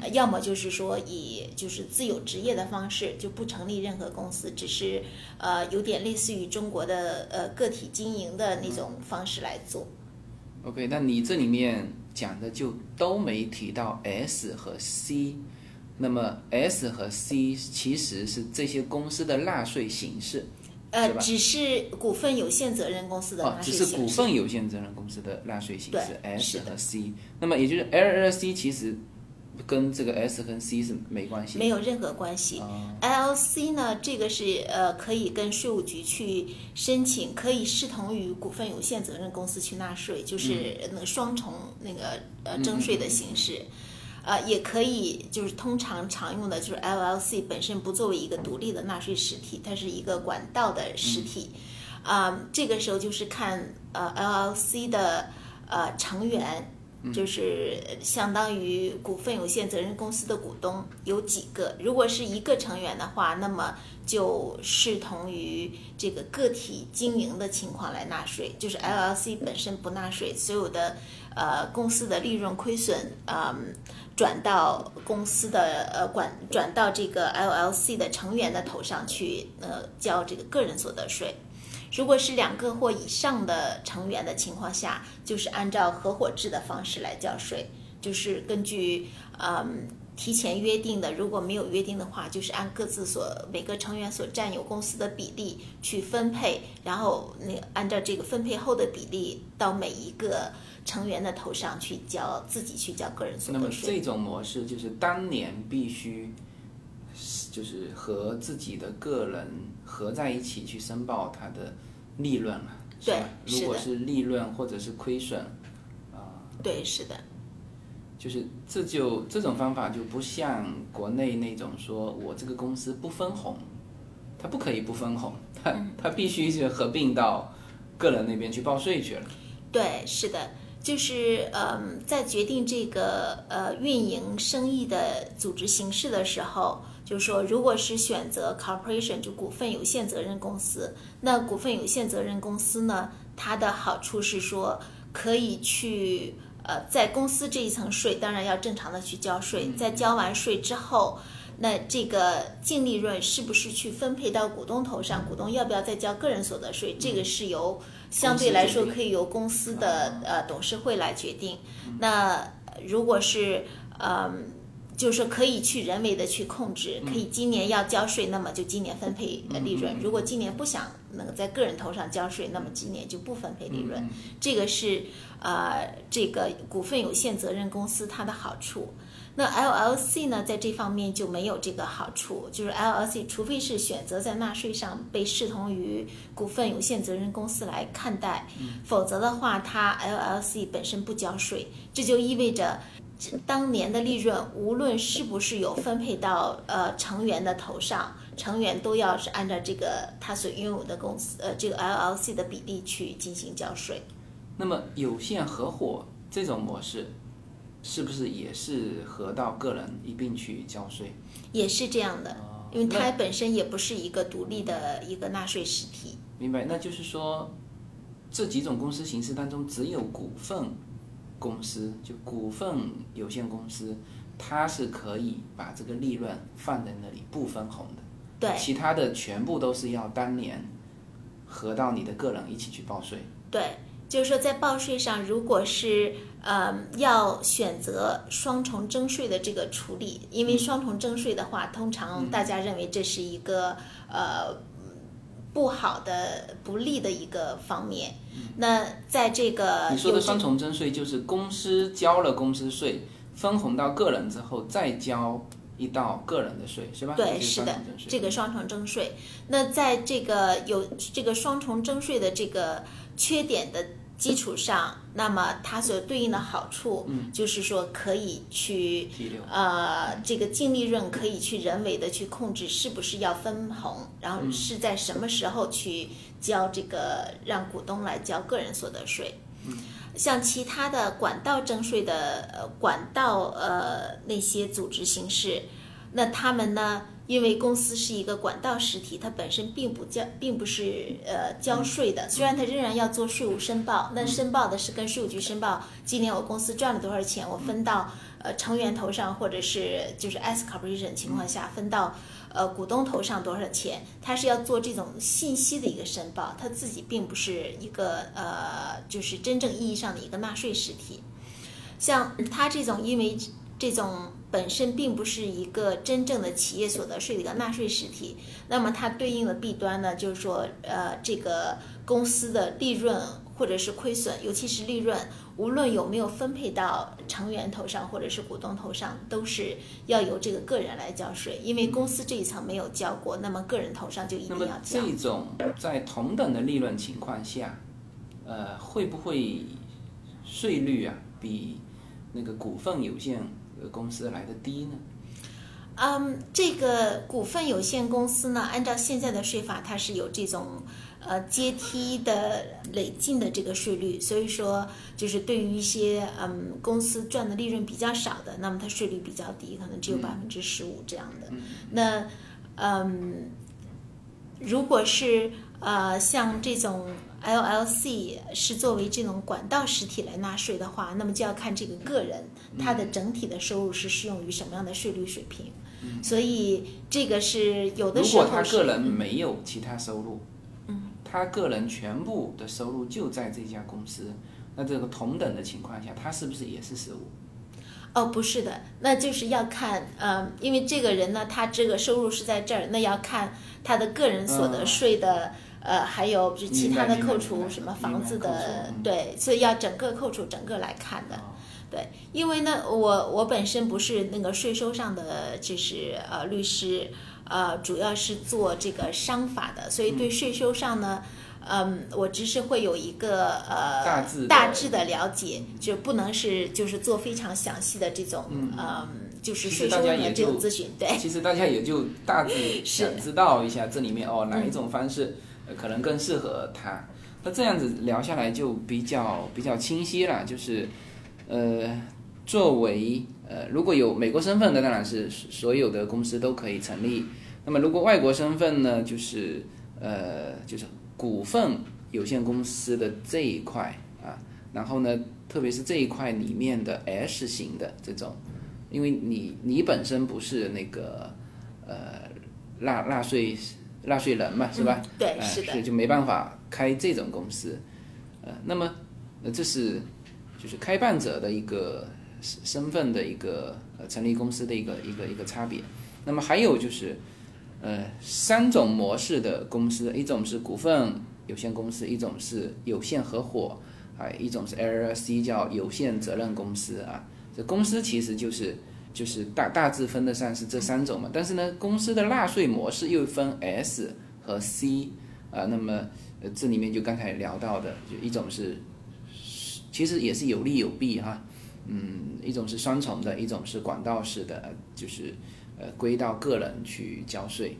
呃要么就是说以就是自有职业的方式，就不成立任何公司，只是呃有点类似于中国的呃个体经营的那种方式来做。OK，那你这里面讲的就都没提到 S 和 C，那么 S 和 C 其实是这些公司的纳税形式，呃只是股份有限责任公司的哦纳，税只是股。份有限责任公司的纳税形式对 S 和 C，那么也就是 LLC 其实跟这个 S 和 C 是没关系，没有任何关系。哦 LLC 呢，这个是呃可以跟税务局去申请，可以视同于股份有限责任公司去纳税，就是那个双重那个呃征税的形式。呃，也可以，就是通常常用的就是 LLC 本身不作为一个独立的纳税实体，它是一个管道的实体。啊、这个时候就是看呃 LLC 的呃成员，就是相当于股份有限责任公司的股东有几个。如果是一个成员的话，那么就视同于这个个体经营的情况来纳税，就是 LLC 本身不纳税，所有的呃公司的利润亏损，嗯。转到公司的呃管转到这个 LLC 的成员的头上去，呃，交这个个人所得税。如果是两个或以上的成员的情况下，就是按照合伙制的方式来交税，就是根据嗯提前约定的，如果没有约定的话，就是按各自所每个成员所占有公司的比例去分配，然后那按照这个分配后的比例到每一个成员的头上去交自己去交个人所得税那么。这种模式就是当年必须，就是和自己的个人合在一起去申报他的利润了，对如果是利润或者是亏损，啊。对，是的，就是这就这种方法就不像国内那种说我这个公司不分红，它不可以不分红，它嗯。它必须是合并到个人那边去报税去了。对，是的，就是嗯，在决定这个呃运营生意的组织形式的时候，就是说，如果是选择 corporation 就股份有限责任公司，那股份有限责任公司呢，它的好处是说可以去呃在公司这一层税，当然要正常的去交税，在交完税之后。那这个净利润是不是去分配到股东头上？股东要不要再交个人所得税？这个是由相对来说可以由公司的呃董事会来决定。那如果是嗯。就是说可以去人为的去控制，可以今年要交税，那么就今年分配呃利润；如果今年不想能够在个人头上交税，那么今年就不分配利润。这个是呃这个股份有限责任公司它的好处。那 LLC 呢，在这方面就没有这个好处，就是 LLC 除非是选择在纳税上被视同于股份有限责任公司来看待，否则的话，它 LLC 本身不交税，这就意味着。当年的利润，无论是不是有分配到呃成员的头上，成员都要是按照这个他所拥有的公司呃这个 LLC 的比例去进行交税。那么有限合伙这种模式，是不是也是合到个人一并去交税？也是这样的，哦因为它本身也不是一个独立的一个纳税实体。明白？那就是说，这几种公司形式当中，只有股份公司，就股份有限公司，它是可以把这个利润放在那里不分红的。对其他的全部都是要当年合到你的个人一起去报税。对，就是说在报税上，如果是呃要选择双重征税的这个处理，因为双重征税的话，通常大家认为这是一个呃不好的、不利的一个方面。那在这个你说的双重征税就是公司交了公司税，分红到个人之后再交一道个人的税，是吧？对，是的这个双重征税。那在这个有这个双重征税的这个缺点的基础上，那么它所对应的好处，嗯。就是说可以去呃，这个净利润可以去人为的去控制是不是要分红，然嗯。后是在什么时候去交这个让股东来交个人所得税。嗯。像其他的管道征税的呃管道呃那些组织形式，那他们呢，因为公司是一个管道实体，它本身并不交，并不是呃交税的。虽然它仍然要做税务申报，那申报的是跟税务局申报，今年我公司赚了多少钱，我分到呃成员头上，或者是就是 S corporation 情况下分到呃股东头上多少钱，它是要做这种信息的一个申报，它自己并不是一个呃就是真正意义上的一个纳税实体。像它这种因为这种本身并不是一个真正的企业所得税的一个纳税实体，那么它对应的弊端呢，就是说，呃，这个公司的利润或者是亏损，尤其是利润，无论有没有分配到成员头上或者是股东头上，都是要由这个个人来交税，因为公司这一层没有交过，那么个人头上就一定要交。这种在同等的利润情况下，呃，会不会税率啊比那个股份有限呃公司来的低呢？嗯，这个股份有限公司呢，按照现在的税法，它是有这种呃阶梯的累进的这个税率，所以说就是对于一些嗯公司赚的利润比较少的，那么它税率比较低，可能只有百分之十五这样的。那嗯，如果是呃像这种 LLC 是作为这种管道实体来纳税的话，那么就要看这个个人他的整体的收入是适用于什么样的税率水平。所以这个是有的时候如果他个人没有其他收入，嗯，他个人全部的收入就在这家公司，那这个同等的情况下，他是不是也是十五？哦，不是的，那就是要看，呃，因为这个人呢，他这个收入是在这儿，那要看他的个人所得税的，呃，还有就是其他的扣除什么房子的嗯，对，所以要整个扣除整个来看的。哦。对，因为呢，我我本身不是那个税收上的，就是呃律师，呃，主要是做这个商法的，所以对税收上呢，嗯，我只是会有一个呃大致的大致的了解，就不能是就是做非常详细的这种，嗯，就是税收的这种咨询，对。其实大家也就大致 是。想知道一下这里面哦哪嗯一种方式、可能更适合他。那这样子聊下来就比较比较清晰了，就是呃作为呃如果有美国身份的，当然是所有的公司都可以成立。那么如果外国身份呢，就是呃就是股份有限公司的这一块啊，然后呢，特别是这一块里面的 S 型的这种。因为你你本身不是那个呃纳纳税纳税人嘛，是吧？嗯对呃是的所以就没办法开这种公司。呃，那么呃这是就是开办者的一个身身份的一个呃成立公司的一个一个一个差别。那么还有就是呃三种模式的公司，一种是股份有限公司，一种是有限合伙，啊，一种是 LLC 叫有限责任公司啊。这公司其实就是就是大大致分得上是这三种嘛，但是呢，公司的纳税模式又分 S 和 C 啊、那么呃这里面就刚才聊到的，就一种是其实也是有利有弊哈，嗯，一种是双重的，一种是管道式的，就是呃归到个人去交税。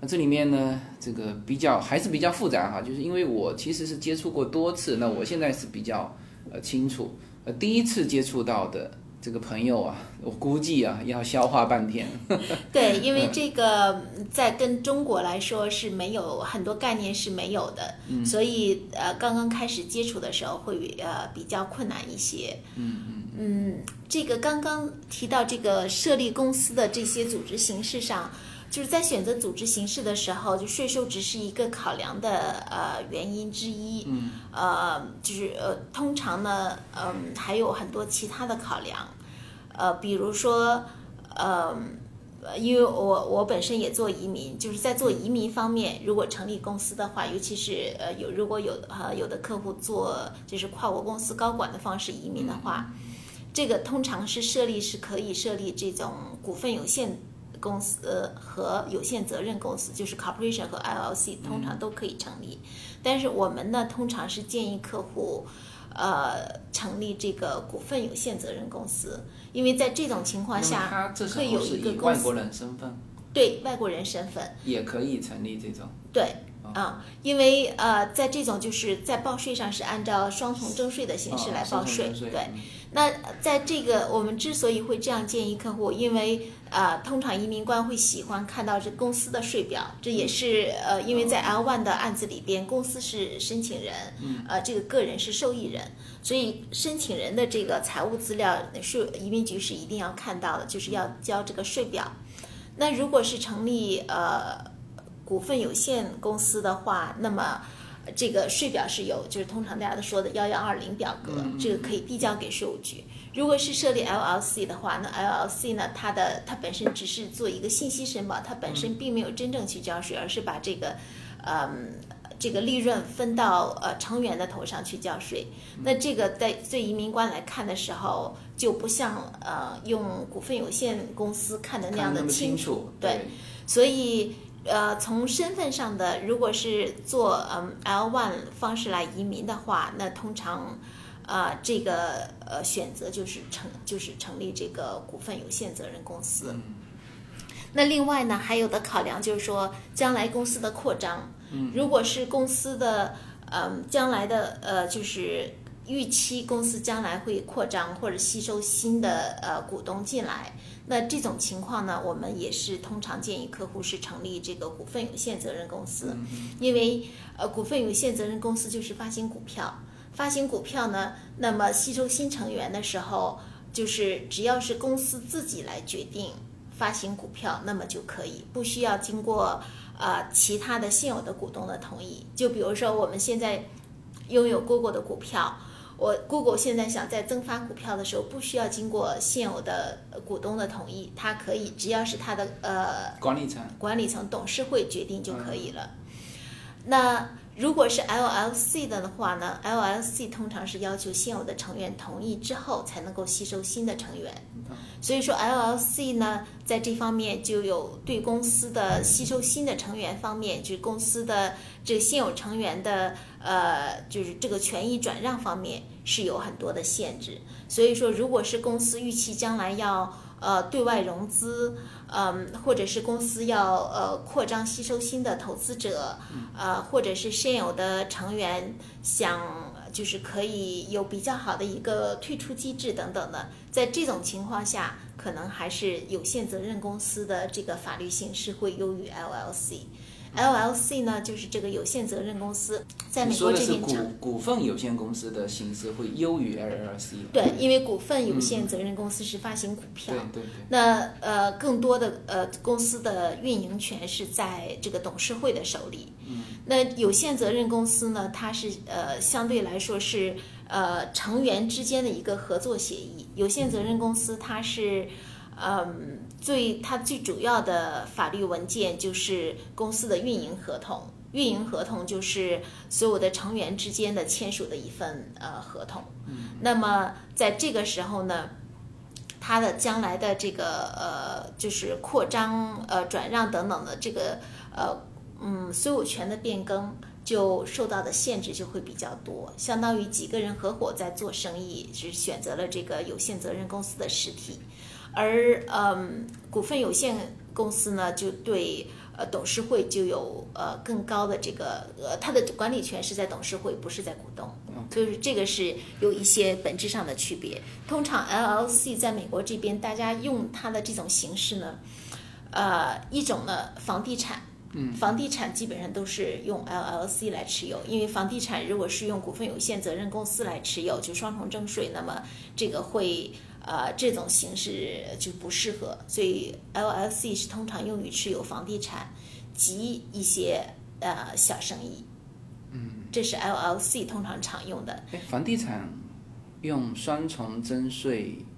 那这里面呢，这个比较还是比较复杂哈，就是因为我其实是接触过多次，那我现在是比较呃清楚，呃第一次接触到的这个朋友啊，我估计啊要消化半天。对，因嗯为这个在跟中国来说是没有很多概念是没有的，嗯所以呃刚刚开始接触的时候会呃比较困难一些。嗯嗯这个刚刚提到这个设立公司的这些组织形式上。就是在选择组织形式的时候，就税收只是一个考量的呃原因之一。嗯，呃，就是呃，通常呢，嗯，还有很多其他的考量，呃，比如说，呃，呃因为我我本身也做移民，就是在做移民方面，如果成立公司的话，尤其是呃有如果有呃有的客户做就是跨国公司高管的方式移民的话，这个通常是设立是可以设立这种股份有限公司呃和有限责任公司，就是 corporation 和 LLC，通常都可以成立。但是我们呢，通常是建议客户。呃，成立这个股份有限责任公司，因为在这种情况下会有一个公司以外国人身份对外国人身份，也可以成立这种。对，啊、因为呃，在这种就是在报税上是按照双重征税的形式哦来报税对。嗯那在这个我们之所以会这样建议客户，因为呃，通常移民官会喜欢看到这公司的税表，这也是呃，因为在 L one 的案子里边，公司是申请人，呃，这个个人是受益人，所以申请人的这个财务资料，税移民局是一定要看到的，就是要交这个税表。那如果是成立呃股份有限公司的话，那么呃这个税表是有，就是通常大家都说的幺幺二零表格，这个可以递交给税务局。如果是设立 LLC 的话，那 LLC 呢，它的它本身只是做一个信息申报，它本身并没有真正去交税，而是把这个，嗯。这个利润分到呃成员的头上去交税，那这个在对移民官来看的时候，就不像呃用股份有限公司看的那样的清楚楚，对，所以呃，从身份上的，如果是做嗯 L one 方式来移民的话，那通常啊、这个呃选择就是成就是成立这个股份有限责任公司。那另外呢，还有的考量就是说，将来公司的扩张，如果是公司的嗯将来的呃就是预期公司将来会扩张或者吸收新的呃股东进来，那这种情况呢，我们也是通常建议客户是成立这个股份有限责任公司，因为呃股份有限责任公司就是发行股票，发行股票呢，那么吸收新成员的时候，就是只要是公司自己来决定发行股票，那么就可以，不需要经过呃其他的现有的股东的同意。就比如说我们现在拥有 Google 的股票。我 Google 现在想在增发股票的时候，不需要经过现有的呃股东的同意，它可以只要是它的呃管理层管理层董事会决定就可以了。那如果是 LLC 的话呢？LLC 通常是要求现有的成员同意之后才能够吸收新的成员，所以说 LLC 呢，在这方面就有对公司的吸收新的成员方面，就是公司的这个现有成员的呃，就是这个权益转让方面是有很多的限制。所以说，如果是公司预期将来要呃对外融资，嗯，或者是公司要呃扩张吸收新的投资者，呃，或者是现有的成员想就是可以有比较好的一个退出机制等等的，在这种情况下，可能还是有限责任公司的这个法律形式会优于 LLC。LLC 呢，就是这个有限责任公司，在美国这边股股份有限公司的形式会优于 LLC。对，因为股份有限责任公司是发行股票，对对对，那呃，更多的呃公司的运营权是在这个董事会的手里。嗯，那有限责任公司呢，它是呃相对来说是呃成员之间的一个合作协议。有限责任公司它是嗯最它最主要的法律文件就是公司的运营合同。运营合同就是所有的成员之间的签署的一份呃合同。嗯，那么在这个时候呢，它的将来的这个呃，就是扩张、呃转让等等的这个呃嗯所有权的变更，就受到的限制就会比较多，相当于几个人合伙在做生意，是选择了这个有限责任公司的实体，而嗯股份有限公司呢，就对。呃，董事会就有呃更高的这个呃，它的管理权是在董事会，不是在股东，所以说这个是有一些本质上的区别。通常 LLC 在美国这边，大家用它的这种形式呢，呃，一种呢房地产，嗯，房地产基本上都是用 LLC 来持有，因为房地产如果是用股份有限责任公司来持有，就双重征税，那么这个会。呃，这种形式就不适合，所以 LLC 是通常用于持有房地产及一些呃小生意。嗯，这是 LLC 通常常用的。哎，房地产用双重征税，呃，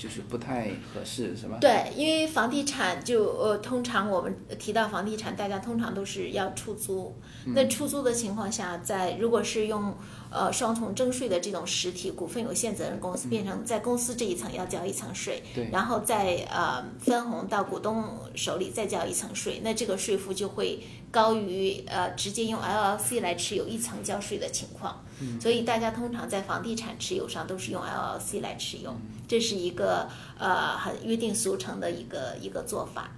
就是不太合适，是吧？对，因为房地产就呃，通常我们提到房地产，大家通常都是要出租。那出租的情况下，在如果是用呃，双重征税的这种实体股份有限责任公司变成在公司这一层要交一层税，对，然后再呃分红到股东手里再交一层税，那这个税负就会高于呃直接用 LLC 来持有一层交税的情况。嗯，所以大家通常在房地产持有上都是用 LLC 来持有，这是一个呃很约定俗成的一个一个做法。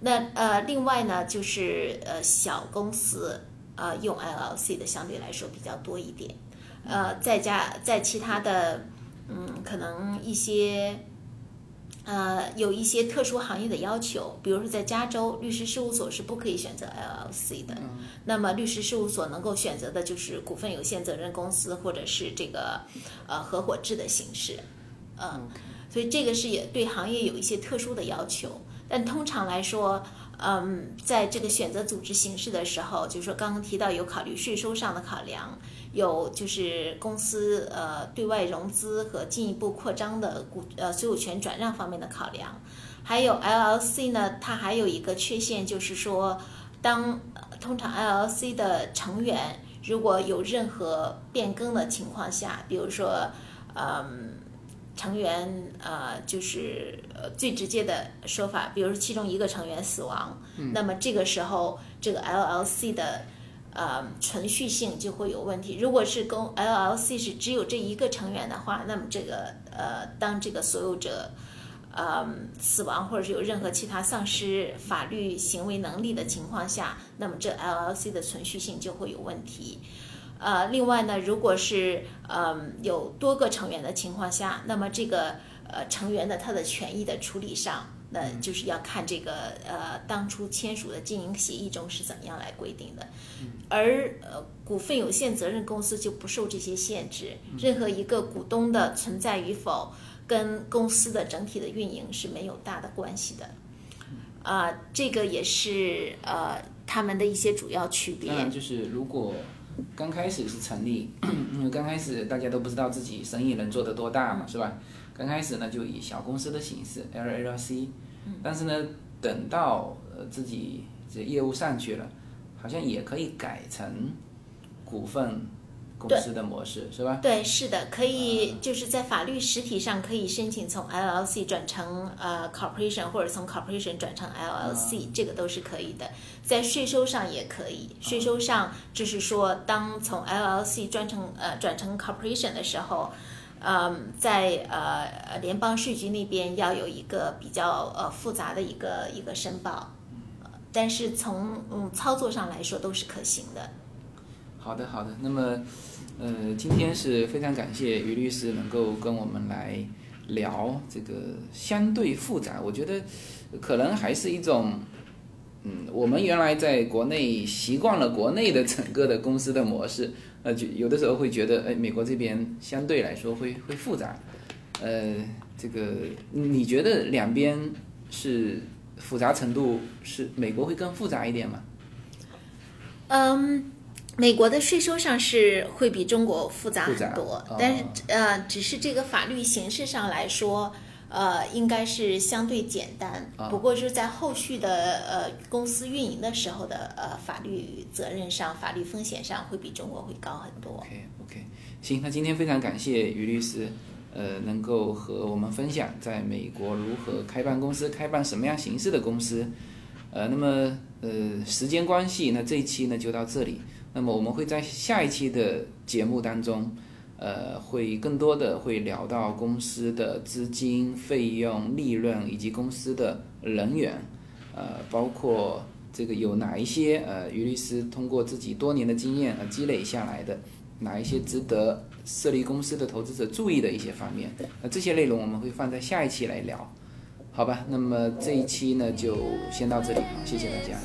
那呃另外呢就是呃小公司。呃，用 LLC 的相对来说比较多一点，呃，再加在其他的，嗯，可能一些，呃，有一些特殊行业的要求，比如说在加州，律师事务所是不可以选择 LLC 的，那么律师事务所能够选择的就是股份有限责任公司或者是这个呃合伙制的形式，嗯，所以这个是也对行业有一些特殊的要求，但通常来说。嗯，在这个选择组织形式的时候，就是说刚刚提到有考虑税收上的考量，有就是公司呃对外融资和进一步扩张的股呃所有权转让方面的考量，还有 LLC 呢，它还有一个缺陷就是说，当通常 LLC 的成员如果有任何变更的情况下，比如说嗯。成员呃，就是呃最直接的说法，比如说其中一个成员死亡，那么这个时候这个 LLC 的呃存续性就会有问题。如果是公 LLC 是只有这一个成员的话，那么这个呃当这个所有者呃死亡或者是有任何其他丧失法律行为能力的情况下，那么这 LLC 的存续性就会有问题。呃，另外呢，如果是嗯有多个成员的情况下，那么这个呃成员的他的权益的处理上，那就是要看这个呃当初签署的经营协议中是怎么样来规定的。而呃股份有限责任公司就不受这些限制，任何一个股东的存在与否跟公司的整体的运营是没有大的关系的。啊，这个也是呃他们的一些主要区别。当然，就是如果刚开始是成立，因为刚开始大家都不知道自己生意能做得多大嘛，是吧？刚开始呢就以小公司的形式 LLC，但是呢等到呃自己这业务上去了，好像也可以改成股份公司的模式，是吧？对，是的，可以就是在法律实体上可以申请从 LLC 转成呃 corporation，或者从 corporation 转成 LLC，、这个都是可以的。在税收上也可以，税收上就是说，当从 LLC 转成呃转成 corporation 的时候。嗯，在呃联邦税局那边要有一个比较呃复杂的一个一个申报，但是从嗯操作上来说都是可行的。好的，好的。那么，呃，今天是非常感谢于律师能够跟我们来聊这个相对复杂。我觉得可能还是一种，嗯，我们原来在国内习惯了国内的整个的公司的模式，呃，就有的时候会觉得，哎，美国这边相对来说会会复杂。呃，这个你觉得两边是复杂程度是美国会更复杂一点吗？嗯，美国的税收上是会比中国复杂很多，哦但是呃，只是这个法律形式上来说。呃，应该是相对简单，啊不过就是在后续的呃公司运营的时候的呃法律责任上、法律风险上会比中国会高很多。OK OK，行，那今天非常感谢于律师，呃，能够和我们分享在美国如何开办公司，开办什么样形式的公司。呃，那么呃，时间关系，那这一期呢就到这里。那么我们会在下一期的节目当中，呃，会更多的会聊到公司的资金、费用、利润以及公司的人员，呃，包括这个有哪一些呃，于律师通过自己多年的经验呃积累下来的。哪一些值得设立公司的投资者注意的一些方面。那这些内容我们会放在下一期来聊，好吧？那么这一期呢就先到这里，好，谢谢大家。